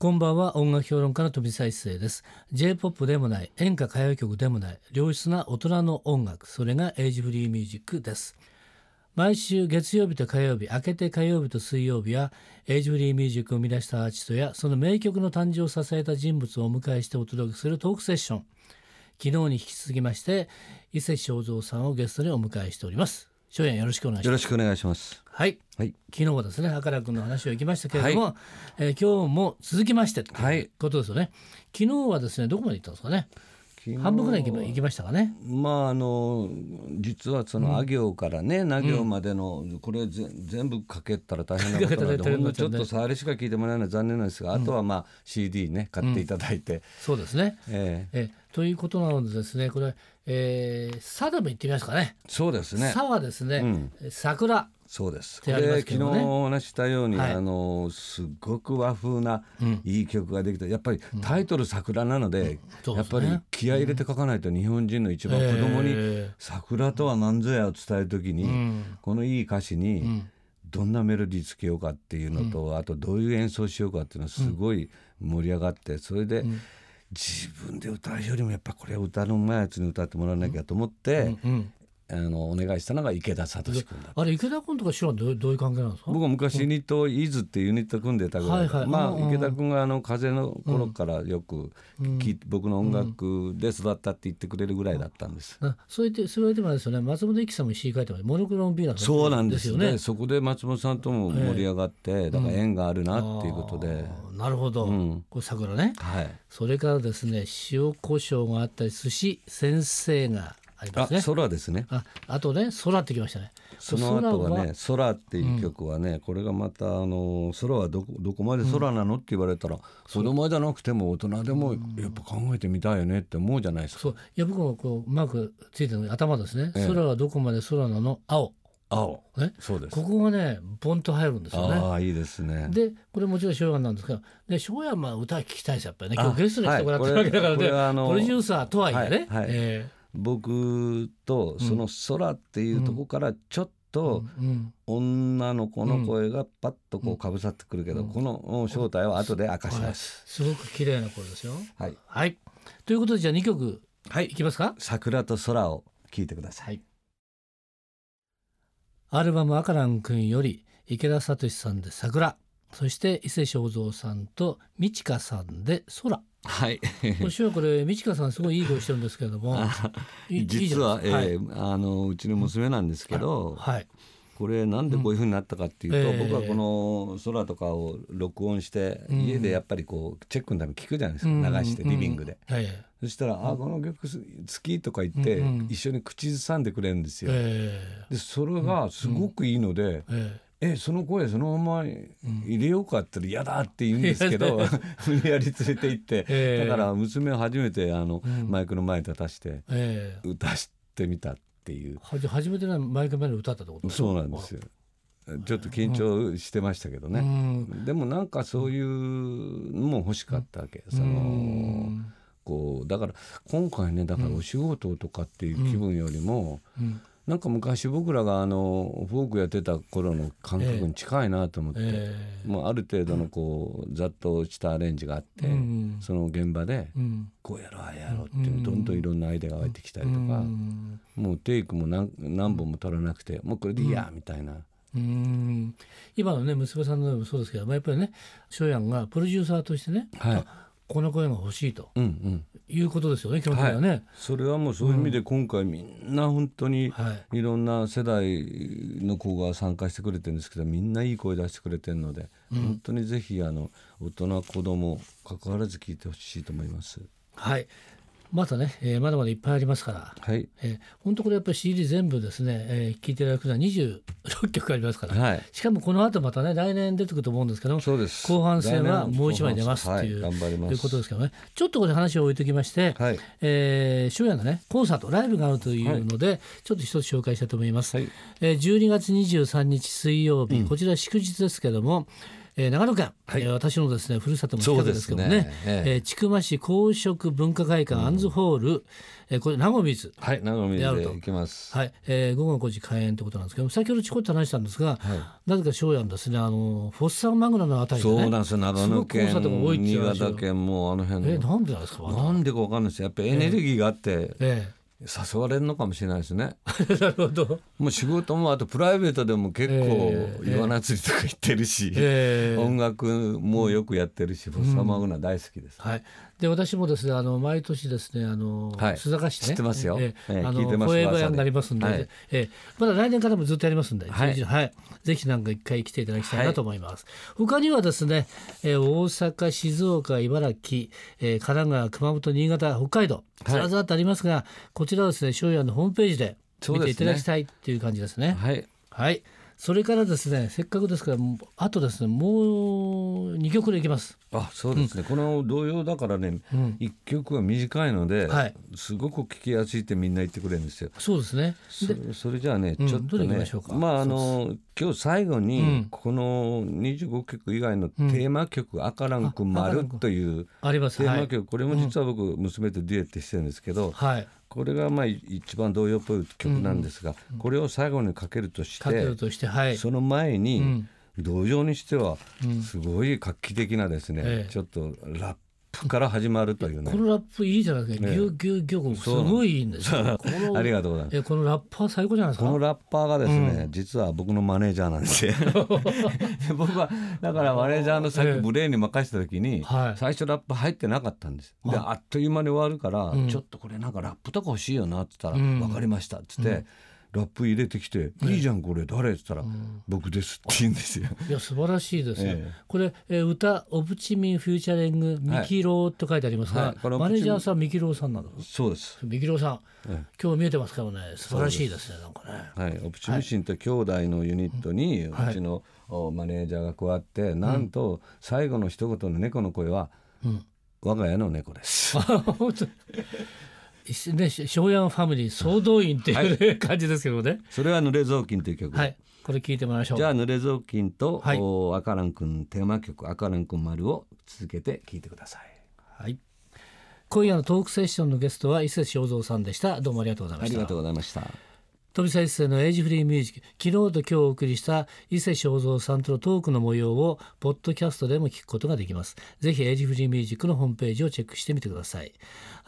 こんばんは。音楽評論家の富澤一世です。J-POP でもない演歌歌謡曲でもない良質な大人の音楽それがエイジフリーミュージックです。毎週月曜日と火曜日明けて火曜日と水曜日はエイジフリーミュージックを生み出したアーティストやその名曲の誕生を支えた人物をお迎えしてお届けするトークセッション。昨日に引き続きまして伊勢正蔵さんをゲストにお迎えしております。翔也よろしくお願いします。よろしくお願いします。はい、はい。昨日はですね赤良君の話を行きましたけれども、えー今日も続きましてとはいい。うことですよね、昨日はですねどこまで行ったんですかね？半分ぐらい行きましたかね？まああの実はそのあ行からね、な行までのこれぜ全部かけたら大変なことなので、ほんのちょっと触りしか聞いてもらえないのは残念なんですが、あとはまあ CD ね買っていただいて、そうですね。え。ええ。ということなのでですねこれ、えー、さでも行ってみますかね。そうですね。さはですね、うん。桜。そうです。これね日お話ししたように、はい。あのすごく和風なうん。いい曲ができた。やっぱりタイトル「桜」なので、そうですね。やっぱり気合い入れて書かないと日本人の一番子供にえ「桜とは何ぞや」を伝える時に、うん。このいい歌詞に、ん。どんなメロディーつけようかっていうのと、あとどういう演奏しようかっていうのはすごい盛り上がってそれで、自分で歌うよりもやっぱこれ歌のうまいやつに歌ってもらわなきゃと思って、うんあのお願いしたのが池田聡君だあれ池田君とか知らんどうどういう関係なんですか？僕は昔ユニットイズっていうユニット組んでたぐらいで、はいはい。まあうんうん池田君があの風の頃からよく聞いて、僕の音楽で育ったって言ってくれるぐらいだったんです。あそう言ってそれは言ってもあれですよね。松本一樹さんも詩書いてますモノクロームビーナスそうなんですよね。ね。そこで松本さんとも盛り上がって、だから縁があるなっていうことで、あーなるほど、ん。これ桜ね。はい。それからですね塩コショウがあったり寿司先生がありまあすね。空ですね。ああとね空ってきましたね。その後はね「空」っていう曲はね、これがまたあの「空はどこどこまで空なの?」って言われたら、子供じゃなくても大人でもやっぱ考えてみたいよねって思うじゃないですか。そう。いや僕もこうマークついてるの頭ですね、ええ。空はどこまで空なの？青。青。ねそうです。ここがねボンと入るんですよね。ああいいですね。でこれもちろん翔也なんですけどで翔也はまあ歌聞きたいですやっぱりね。今あ日ゲストに来てもらってるわけだからはい。これこれはあねのプロデューサーとはいえね、はいはい。え僕とその空っていうところからちょっと女の子の声がパッとこうかぶさってくるけど、この正体は後で明かします。すごく綺麗な声ですよ。はい。はい。ということでじゃあ2曲はい。いきますか？桜と空を聞いてください。はい。アルバム「アカランくん」より池田聡さんで「桜」そして伊勢正蔵さんと美智香さんで「空」はい。私はこれ美智香さんすごいいい声してるんですけれども。実は、えーあのうちの娘なんですけど、はい。これなんでこういうふうになったかっていうと、うん。ええ僕はこの空とかを録音して、うん。家でやっぱりこうチェックのために聞くじゃないですか、うん。流してリビングで、はい。えそしたら「あこの曲好き」とか言って、うん。うん。一緒に口ずさんでくれるんですよ。えでそれがすごくいいので、えええその声そのまま入れようかって言ったら嫌だって言うんですけど無理やり連れて行って、ええ。だから娘を初めてあの、ん。マイクの前に立たしてええ。歌してみたっていう。初めてねマイク前で歌ったってこと？そうなんですよ。ちょっと緊張してましたけどね、うん。でもなんかそういうのも欲しかったわけ、そのこうだから今回ねだからお仕事とかっていう気分よりも、うんなんか昔僕らがあのフォークやってた頃の感覚に近いなと思って、えもうある程度のこうざっとしたアレンジがあって、うんその現場でうん。こうやろうああやろうっていうどんどんいろんなアイデアが湧いてきたりとか、うんもうテイクも何何本も取らなくてもうこれでいいやみたいな、うん。今のね娘さんのもそうですけど、まあ、やっぱりね翔やんがプロデューサーとしてね、はい。あこの声が欲しいとうんうん。いうことですよね基本的にはね。それはもうそういう意味で今回みんな本当にはい。いろんな世代の子が参加してくれてるんですけどみんないい声出してくれてるので、本当にぜひあの大人子供関わらず聞いてほしいと思います。はいまたね、えーまだまだいっぱいありますから、はい、えー、本当これやっぱり CD 全部ですね、えー、聞いていただくのは26曲ありますから、はい、しかもこの後またね来年出てくると思うんですけどそうです。後半戦はもう一枚出ますっていう,、はいいうことですけどね。ちょっとこれ話を置いときまして、はい。えー、初夜のねコンサートライブがあるというので、ちょっと一つ紹介したいと思います、はい。えー、12月23日水曜日、こちら祝日ですけども、えー、長野県、はい。えー私のですねふるさとも近くですけどもね。ね。ええ。えー千曲市公職文化会館アンズホール、えーこれ名古水はい長水で行きます。はい、えー、午後5時開演ということなんですけど先ほどちこっと話したんですが、なぜか庄屋のですねあのフォッサンマグナのあたりでねそうなんですよ。長野県新潟県もあの辺えのなんでなんですか？なんでかわかんないです。よやっぱりエネルギーがあって。え誘われるのかもしれないですね。え なるほど。もう仕事もあとプライベートでも結ええ構岩菜釣りとか行ってるし、ええ。音楽もよくやってるし、フォッサマグナ大好きです、はい、で私もですねあの毎年ですねあの、はい。須坂市ね。知ってますよ。ええええあの聞いてますフォーエバーになりますんで、はいええ。まだ来年からもずっとやりますんで、はい。ぜひはい、ぜひなんか一回来ていただきたいなと思います。他にはですね、えー大阪、静岡、茨城、えー神奈川、熊本、新潟、北海道。ずらずらっとありますが、こちらはですね庄屋のホームページで見ていただきたいっていう感じですね。はい。はい。それからですね、せっかくですから、あとですね、もう2曲でいきます。あそうですね、この童謡だからね、一曲は短いので、はいすごく聞きやすいってみんな言ってくれるんですよ。そうですね。それそれじゃあね、うんちょっとねうか？まああの今日最後に、うん。この25曲以外のテーマ曲「赤ランク丸」という。テーマ曲、これも実は僕、娘とデュエットしてるんですけど、はい。これがまあ一番童謡っぽい曲なんですが、これを最後にかけるとして。その前に、ん。童謡にしてはすごい画期的なですね、ええ。ちょっとラップから始まるというねこ。のラップいいじゃないですか。ええギュギュギュすごいいいんですよ。ありがとうございます。えこのラッパー最高じゃないですか？このラッパーがですね、実は僕のマネージャーなんですよ。僕はだからマネージャーのさっええきブレーンに任せた時に、はい最初ラップ入ってなかったんです。であっという間に終わるから、ちょっとこれなんかラップとか欲しいよなって言ったら、うん分かりましたって言って、ラップ入れてきて、いいじゃんこれ誰？って言ったら、僕ですって言うんですよ。いや素晴らしいですよ。ええ。これ、えー歌オブチミンフューチャリングミキローと書いてありますが、はい。マネージャーさんミキローさんなの。そうです。ミキローさん、え今日見えてますからね。素晴らしいですねなんかね。はい、オプチミシンと兄弟のユニットにうちのおマネージャーが加わって、なんと最後の一言の猫の声は、我が家の猫です。ね、庄屋ファミリー総動員っていう、ね感じですけどね。それは濡れ雑巾という曲。はい、これ聞いてもらいましょう。じゃあ濡れ雑巾と、はいお赤ラン君テーマ曲赤ラン君丸を続けて聴いてください。はい。今夜のトークセッションのゲストは伊勢正蔵さんでした。どうもありがとうございました。ありがとうございました。飛び一世のエイジフリーミュージック昨日と今日お送りした伊勢正蔵さんとのトークの模様をポッドキャストでも聞くことができます。ぜひエイジフリーミュージックのホームページをチェックしてみてください。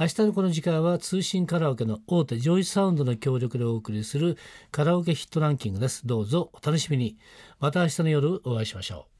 明日のこの時間は通信カラオケの大手ジョイサウンドの協力でお送りするカラオケヒットランキングです。どうぞお楽しみに。また明日の夜お会いしましょう。